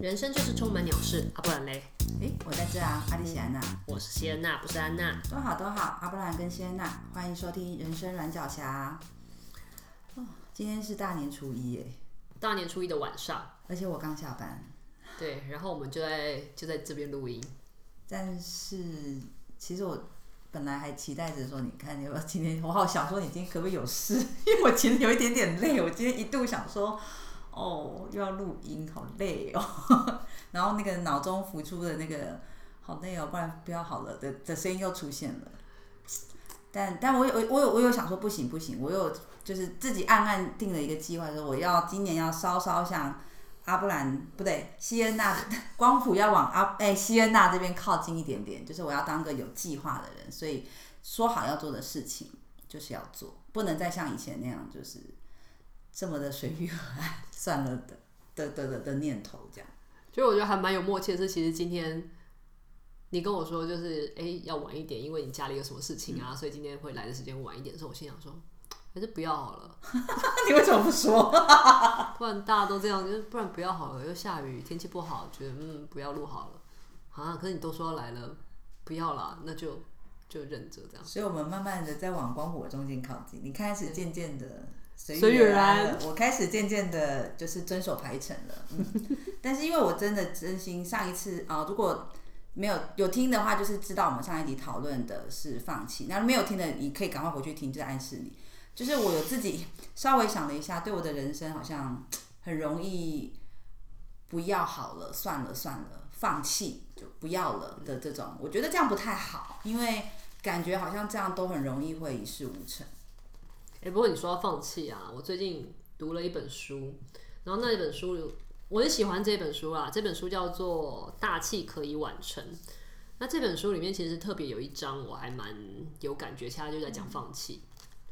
人生就是充满鸟事，啊不然嘞？诶，我在这啊，阿丽西安娜，我是谢恩娜，不是安娜。都好都好，阿布兰跟谢恩娜，欢迎收听《人生软脚侠》。哦，今天是大年初一耶，大年初一的晚上，而且我刚下班。对，然后我们就在就在这边录音。但是其实我本来还期待着说，你看你有没有今天，我好想说你今天可不可以有事？因为我其实有一点点累，我今天一度想说。哦，又要录音，好累哦。然后那个脑中浮出的那个好累哦，不然不要好了的的声音又出现了。但但我有我有我有想说不行不行，我有就是自己暗暗定了一个计划，说我要今年要稍稍像阿布兰不对，西恩纳 光谱要往阿哎西恩纳这边靠近一点点，就是我要当个有计划的人，所以说好要做的事情就是要做，不能再像以前那样就是。这么的随遇而安，算了的的的的的念头，这样，就我觉得还蛮有默契的是，其实今天你跟我说就是哎、欸、要晚一点，因为你家里有什么事情啊，嗯、所以今天会来的时间晚一点的时候，我心想说还是不要好了。你为什么不说？不然大家都这样，就是不然不要好了，又下雨，天气不好，觉得嗯不要录好了啊。可是你都说要来了，不要了，那就就忍着这样。所以我们慢慢的在往光火中间靠近，你开始渐渐的。随遇而安，我开始渐渐的，就是遵守排程了。嗯，但是因为我真的真心上一次啊，如果没有有听的话，就是知道我们上一集讨论的是放弃。那没有听的，你可以赶快回去听，就是暗示你。就是我有自己稍微想了一下，对我的人生好像很容易不要好了，算了算了，放弃就不要了的这种，我觉得这样不太好，因为感觉好像这样都很容易会一事无成。哎、欸，不过你说要放弃啊，我最近读了一本书，然后那一本书我很喜欢这本书啊，这本书叫做《大器可以晚成》。那这本书里面其实特别有一章我还蛮有感觉，其他就在讲放弃。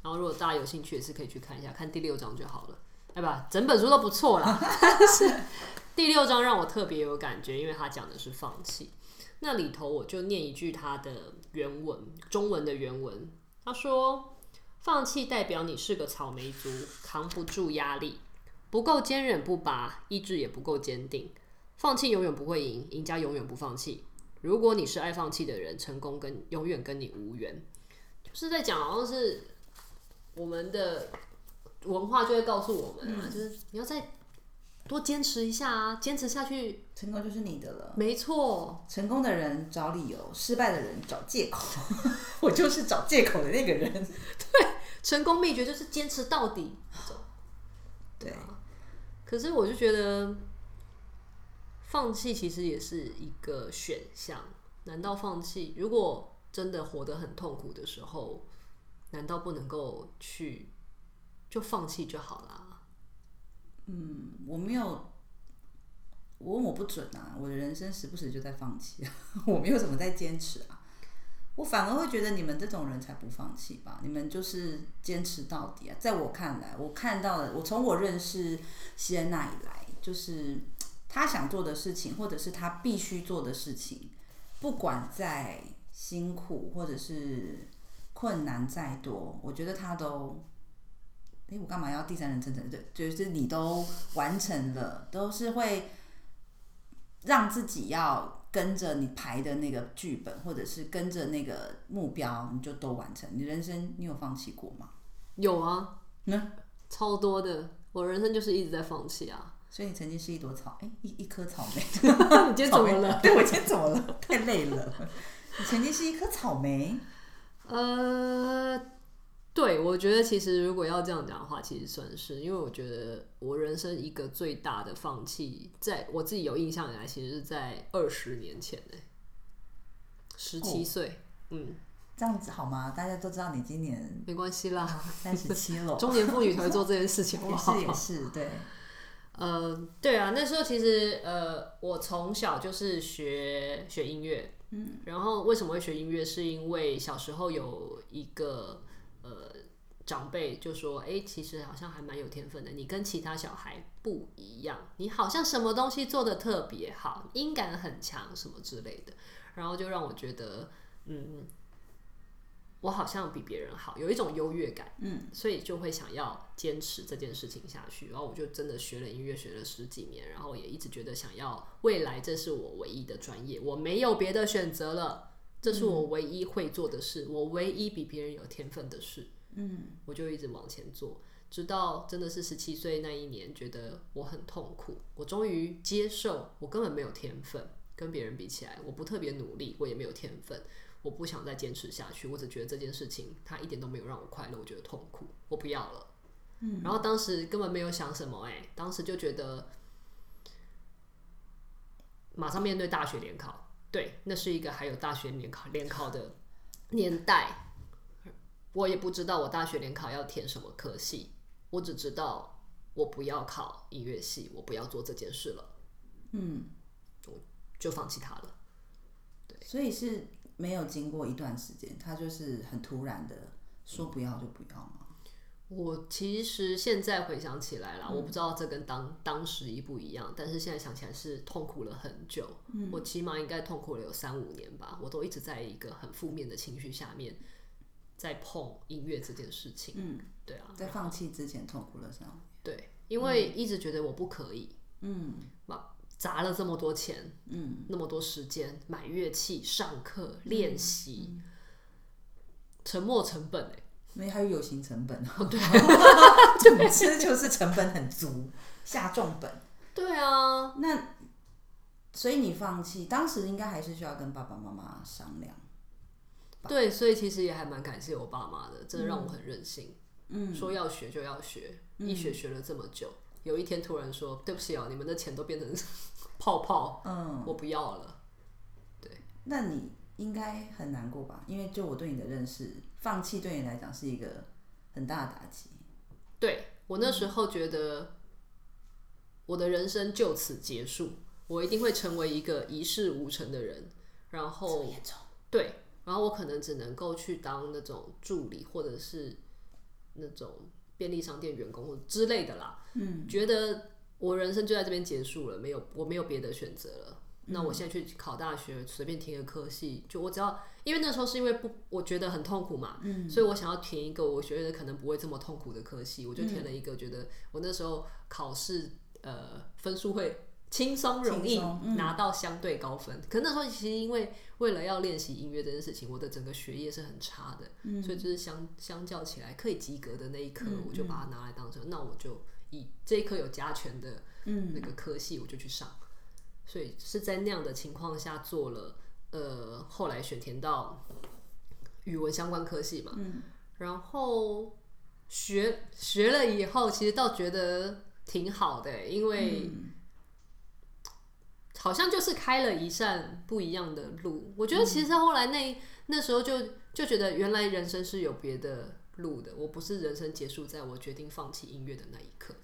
然后如果大家有兴趣也是可以去看一下，看第六章就好了，对吧？整本书都不错啦，是第六章让我特别有感觉，因为他讲的是放弃。那里头我就念一句他的原文，中文的原文，他说。放弃代表你是个草莓族，扛不住压力，不够坚韧不拔，意志也不够坚定。放弃永远不会赢，赢家永远不放弃。如果你是爱放弃的人，成功跟永远跟你无缘。就是在讲，好像是我们的文化就会告诉我们啊，嗯、就是你要再多坚持一下啊，坚持下去，成功就是你的了。没错，成功的人找理由，失败的人找借口。我就是找借口的那个人。对。成功秘诀就是坚持到底。对啊，可是我就觉得放弃其实也是一个选项。难道放弃？如果真的活得很痛苦的时候，难道不能够去就放弃就好了？嗯，我没有，我我不准啊。我的人生时不时就在放弃啊，我没有什么在坚持啊。我反而会觉得你们这种人才不放弃吧？你们就是坚持到底啊！在我看来，我看到了，我从我认识西恩娜以来，就是他想做的事情，或者是他必须做的事情，不管再辛苦或者是困难再多，我觉得他都，哎，我干嘛要第三人称的？对，就是你都完成了，都是会让自己要。跟着你排的那个剧本，或者是跟着那个目标，你就都完成。你人生你有放弃过吗？有啊，嗯，超多的。我人生就是一直在放弃啊。所以你曾经是一朵草，哎、欸，一一颗草莓。你今天怎么了？对，我今天怎么了？太累了。你曾经是一颗草莓。呃。对，我觉得其实如果要这样讲的话，其实算是，因为我觉得我人生一个最大的放弃，在我自己有印象以来，其实是在二十年前呢，十七岁，哦、嗯，这样子好吗？大家都知道你今年没关系啦，三十七了，中年妇女才会做这件事情，也是也是，对，呃，对啊，那时候其实呃，我从小就是学学音乐，嗯，然后为什么会学音乐？是因为小时候有一个。呃，长辈就说：“哎、其实好像还蛮有天分的，你跟其他小孩不一样，你好像什么东西做的特别好，音感很强，什么之类的。”然后就让我觉得，嗯，我好像比别人好，有一种优越感，嗯，所以就会想要坚持这件事情下去。然后我就真的学了音乐，学了十几年，然后也一直觉得想要未来这是我唯一的专业，我没有别的选择了，这是我唯一会做的事，嗯、我唯一比别人有天分的事，嗯，我就一直往前做，直到真的是十七岁那一年，觉得我很痛苦，我终于接受我根本没有天分，跟别人比起来，我不特别努力，我也没有天分。我不想再坚持下去，我只觉得这件事情它一点都没有让我快乐，我觉得痛苦，我不要了。嗯，然后当时根本没有想什么，哎，当时就觉得马上面对大学联考，对，那是一个还有大学联考联考的年代，我也不知道我大学联考要填什么科系，我只知道我不要考音乐系，我不要做这件事了。嗯，我就放弃它了。对，所以是。没有经过一段时间，他就是很突然的说不要就不要吗？我其实现在回想起来啦，嗯、我不知道这跟当当时一不一样，但是现在想起来是痛苦了很久。嗯、我起码应该痛苦了有三五年吧，我都一直在一个很负面的情绪下面，在碰音乐这件事情。嗯，对啊，在放弃之前痛苦了三五年。对，因为一直觉得我不可以。嗯。砸了这么多钱，嗯，那么多时间买乐器、上课、练习，嗯嗯、沉没成本哎，没还有有形成本哦，对，总之就是成本很足，下重本。对啊，那所以你放弃，当时应该还是需要跟爸爸妈妈商量。对，所以其实也还蛮感谢我爸妈的，真的让我很任性，嗯，说要学就要学，嗯、一学学了这么久。有一天突然说：“对不起哦，你们的钱都变成 泡泡，嗯，我不要了。”对，那你应该很难过吧？因为就我对你的认识，放弃对你来讲是一个很大的打击。对，我那时候觉得我的人生就此结束，我一定会成为一个一事无成的人。然后，对，然后我可能只能够去当那种助理，或者是那种。便利商店员工之类的啦，嗯，觉得我人生就在这边结束了，没有我没有别的选择了。嗯、那我现在去考大学，随便填个科系，就我只要，因为那时候是因为不，我觉得很痛苦嘛，嗯，所以我想要填一个我觉得可能不会这么痛苦的科系，我就填了一个觉得我那时候考试呃分数会。轻松容易拿到相对高分，嗯、可是那时候其实因为为了要练习音乐这件事情，我的整个学业是很差的，嗯、所以就是相相较起来可以及格的那一科，嗯、我就把它拿来当成，嗯、那我就以这一科有加权的那个科系，我就去上，嗯、所以是在那样的情况下做了，呃，后来选填到语文相关科系嘛，嗯、然后学学了以后，其实倒觉得挺好的，因为。嗯好像就是开了一扇不一样的路。我觉得其实后来那、那时候就就觉得原来人生是有别的路的。我不是人生结束在我决定放弃音乐的那一刻。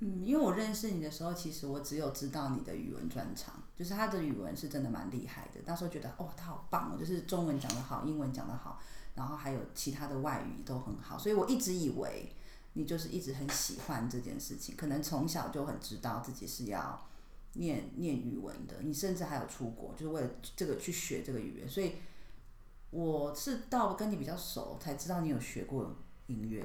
嗯，因为我认识你的时候，其实我只有知道你的语文专长，就是他的语文是真的蛮厉害的。那时候觉得哦，他好棒哦，就是中文讲得好，英文讲得好，然后还有其他的外语都很好。所以我一直以为你就是一直很喜欢这件事情，可能从小就很知道自己是要。念念语文的，你甚至还有出国，就是为了这个去学这个语言。所以我是到跟你比较熟，才知道你有学过音乐。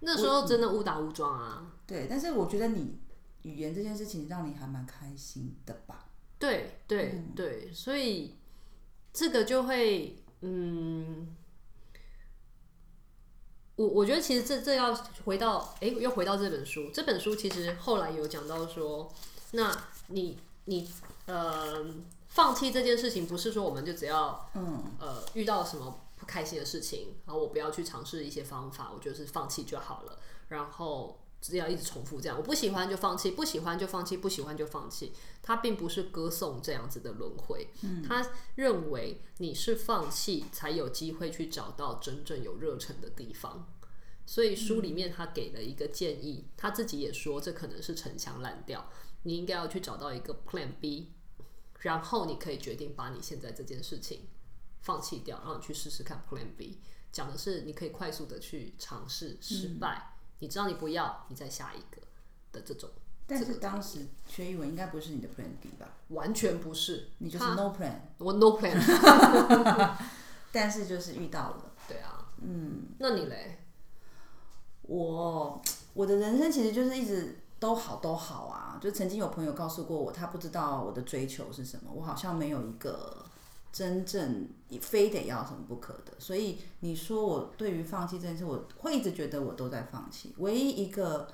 那时候真的误打误撞啊。对，但是我觉得你语言这件事情让你还蛮开心的吧？对对、嗯、对，所以这个就会，嗯，我我觉得其实这这要回到，哎、欸，又回到这本书。这本书其实后来有讲到说。那你你呃放弃这件事情，不是说我们就只要嗯呃遇到什么不开心的事情，然后我不要去尝试一些方法，我就是放弃就好了。然后只要一直重复这样，我不喜欢就放弃，不喜欢就放弃，不喜欢就放弃。他并不是歌颂这样子的轮回，嗯，他认为你是放弃才有机会去找到真正有热忱的地方。所以书里面他给了一个建议，他自己也说这可能是城墙烂掉。你应该要去找到一个 Plan B，然后你可以决定把你现在这件事情放弃掉，然后你去试试看 Plan B。讲的是你可以快速的去尝试失败，嗯、你知道你不要，你再下一个的这种。但是当时学语文应该不是你的 Plan B 吧？完全不是，你就是 No Plan，我 No Plan。但是就是遇到了，对啊，嗯，那你嘞？我我的人生其实就是一直都好都好啊，就曾经有朋友告诉过我，他不知道我的追求是什么，我好像没有一个真正非得要什么不可的，所以你说我对于放弃这件事，我会一直觉得我都在放弃。唯一一个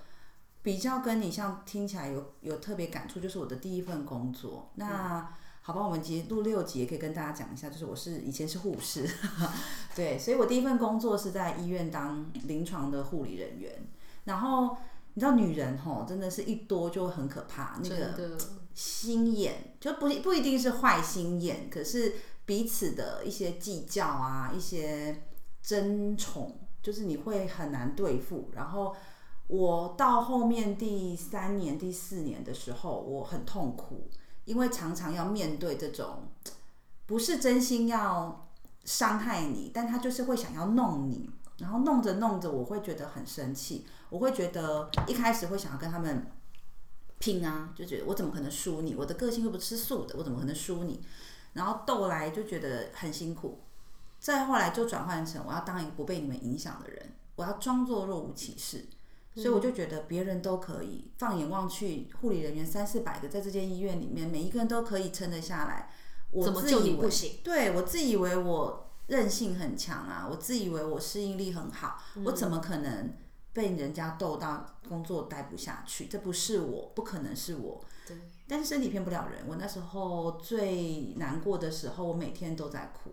比较跟你像听起来有有特别感触，就是我的第一份工作。那好吧，我们其实录六集也可以跟大家讲一下，就是我是以前是护士，对，所以我第一份工作是在医院当临床的护理人员。然后你知道女人吼，真的是一多就很可怕，那个心眼就不不一定是坏心眼，可是彼此的一些计较啊，一些争宠，就是你会很难对付。然后我到后面第三年、第四年的时候，我很痛苦。因为常常要面对这种，不是真心要伤害你，但他就是会想要弄你，然后弄着弄着，我会觉得很生气，我会觉得一开始会想要跟他们拼啊，就觉得我怎么可能输你？我的个性又不吃素的，我怎么可能输你？然后斗来就觉得很辛苦，再后来就转换成我要当一个不被你们影响的人，我要装作若无其事。所以我就觉得别人都可以，放眼望去，护理人员三四百个，在这间医院里面，每一个人都可以撑得下来。我自以为，怎么就你不行？对，我自以为我韧性很强啊，我自以为我适应力很好，嗯，我怎么可能被人家逗到工作待不下去？这不是我，不可能是我。对。但是身体骗不了人。我那时候最难过的时候，我每天都在哭，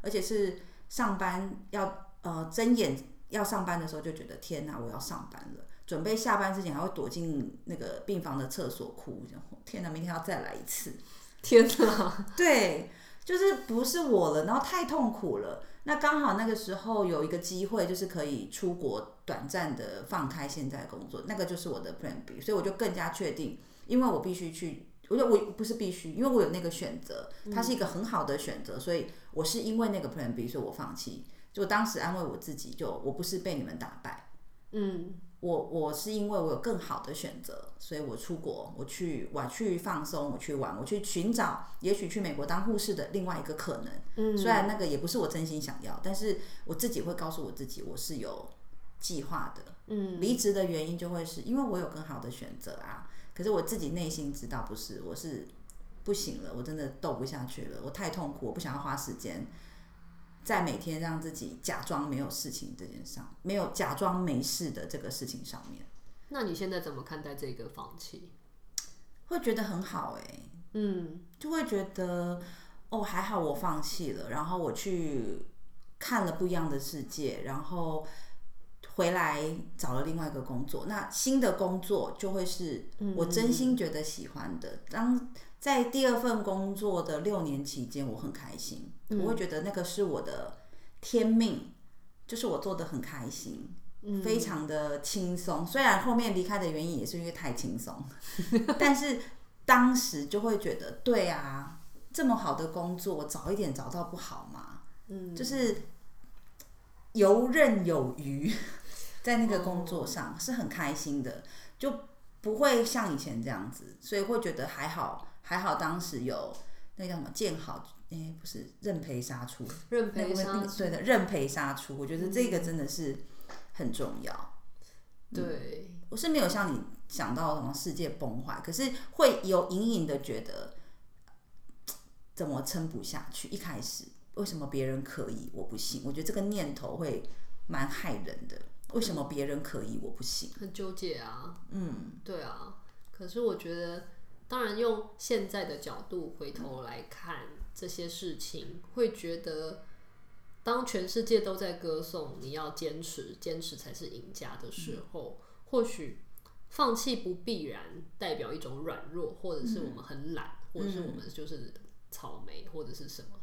而且是上班要呃睁眼。要上班的时候就觉得天哪，我要上班了。准备下班之前还会躲进那个病房的厕所哭，天哪，明天要再来一次。天哪，对，就是不是我了，然后太痛苦了。那刚好那个时候有一个机会，就是可以出国短暂的放开现在工作，那个就是我的 Plan B，所以我就更加确定，因为我必须去，我我不是必须，因为我有那个选择，它是一个很好的选择，所以我是因为那个 Plan B，所以我放弃。就当时安慰我自己，就我不是被你们打败，嗯，我我是因为我有更好的选择，所以我出国，我去我去放松，我去玩，我去寻找也许去美国当护士的另外一个可能，嗯，虽然那个也不是我真心想要，但是我自己会告诉我自己，我是有计划的，嗯，离职的原因就会是因为我有更好的选择啊，可是我自己内心知道不是，我是不行了，我真的斗不下去了，我太痛苦，我不想要花时间。在每天让自己假装没有事情这件事上，没有假装没事的这个事情上面，那你现在怎么看待这个放弃？会觉得很好哎、欸，嗯，就会觉得哦，还好我放弃了，然后我去看了不一样的世界，然后回来找了另外一个工作。那新的工作就会是我真心觉得喜欢的。当在第二份工作的六年期间，我很开心。我会觉得那个是我的天命，就是我做的很开心，非常的轻松。虽然后面离开的原因也是因为太轻松，但是当时就会觉得，对啊，这么好的工作，我早一点找到不好吗？嗯，就是游刃有余，在那个工作上是很开心的，就不会像以前这样子，所以会觉得还好，还好当时有那叫什么建好。哎、欸，不是认赔杀出，认赔杀出、那个，对的，认赔杀出。我觉得这个真的是很重要。嗯、对，我是没有像你想到什么世界崩坏，可是会有隐隐的觉得怎么撑不下去。一开始为什么别人可以，我不行？我觉得这个念头会蛮害人的。为什么别人可以，我不行？很纠结啊。嗯，对啊。可是我觉得，当然用现在的角度回头来看。嗯这些事情会觉得，当全世界都在歌颂你要坚持，坚持才是赢家的时候，嗯、或许放弃不必然代表一种软弱，或者是我们很懒、嗯，或者是我们就是草莓，或者是什么。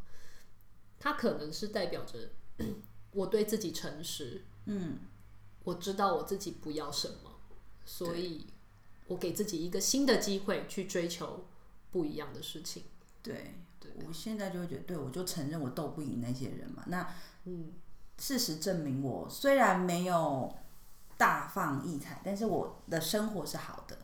它可能是代表着 我对自己诚实，嗯，我知道我自己不要什么，所以我给自己一个新的机会去追求不一样的事情，对。我现在就会觉得，对，我就承认我斗不赢那些人嘛。那，嗯，事实证明，我虽然没有大放异彩，但是我的生活是好的。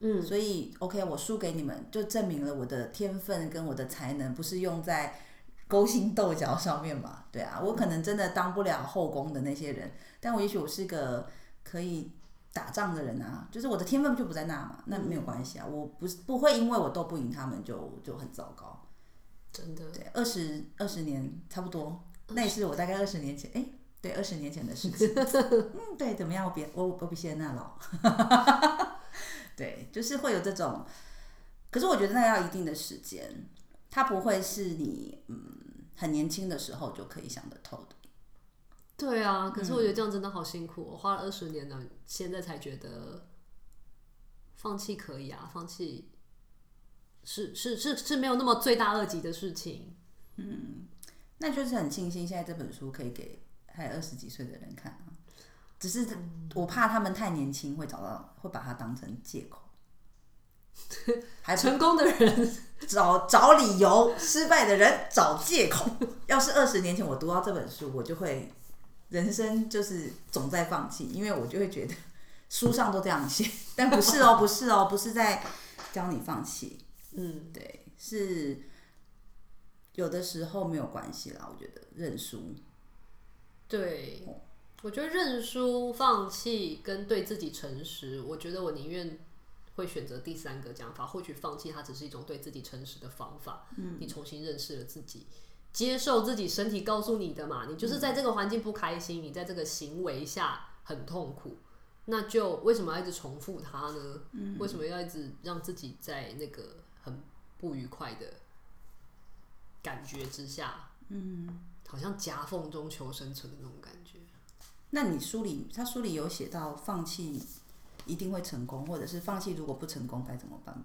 嗯，所以 OK，我输给你们，就证明了我的天分跟我的才能不是用在勾心斗角上面嘛。对啊，我可能真的当不了后宫的那些人，但我也许我是个可以打仗的人啊，就是我的天分就不在那嘛，那没有关系啊，我不是不会因为我斗不赢他们就就很糟糕。真的，对，二十二十年差不多，那也是我大概二十年前，哎，对，二十年前的事情。嗯，对，怎么样？我比我我比谢娜老。对，就是会有这种，可是我觉得那要一定的时间，它不会是你嗯很年轻的时候就可以想得透的。对啊，可是我觉得这样真的好辛苦，我花了二十年了，现在才觉得放弃可以啊，放弃。是是是是没有那么罪大恶极的事情，嗯，那就是很庆幸现在这本书可以给还有二十几岁的人看啊，只是我怕他们太年轻会找到会把它当成借口，还成功的人 找找理由，失败的人找借口。要是二十年前我读到这本书，我就会人生就是总在放弃，因为我就会觉得书上都这样写，但不是哦，不是哦，不是在教你放弃。嗯，对，是有的时候没有关系啦。我觉得认输，对，我觉得认输、放弃跟对自己诚实，我觉得我宁愿会选择第三个讲法。或许放弃它只是一种对自己诚实的方法。嗯，你重新认识了自己，接受自己身体告诉你的嘛，你就是在这个环境不开心，你在这个行为下很痛苦，那就为什么要一直重复它呢？嗯，为什么要一直让自己在那个？很不愉快的感觉之下，嗯，好像夹缝中求生存的那种感觉。那你书里，他书里有写到放弃一定会成功，或者是放弃如果不成功该怎么办吗？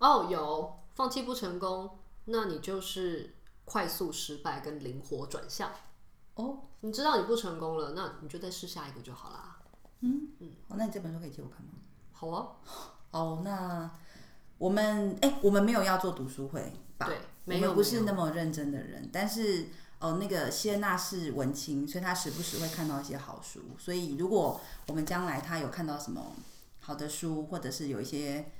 哦，有放弃不成功，那你就是快速失败跟灵活转向。哦，你知道你不成功了，那你就再试下一个就好啦。嗯嗯，哦，那你这本书可以借我看吗？好啊。哦，那。我们哎，我们没有要做读书会吧？对，没有，我们不是那么认真的人。但是哦，那个谢娜是文青，所以她时不时会看到一些好书。所以如果我们将来她有看到什么好的书，或者是有一些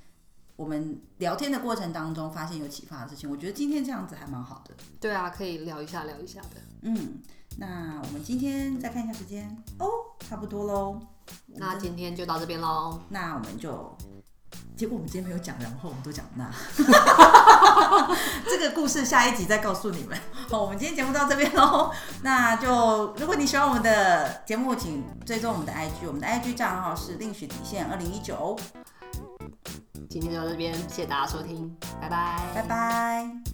我们聊天的过程当中发现有启发的事情，我觉得今天这样子还蛮好的。对啊，可以聊一下聊一下的。嗯，那我们今天再看一下时间哦，差不多喽。那今天就到这边喽。那我们就。结果我们今天没有讲，然后我们都讲那，这个故事下一集再告诉你们。好，我们今天节目到这边喽。那就如果你喜欢我们的节目，请追踪我们的 IG，我们的 IG 账号是另许底线二零一九。今天就到这边，谢谢大家收听，拜拜，拜拜。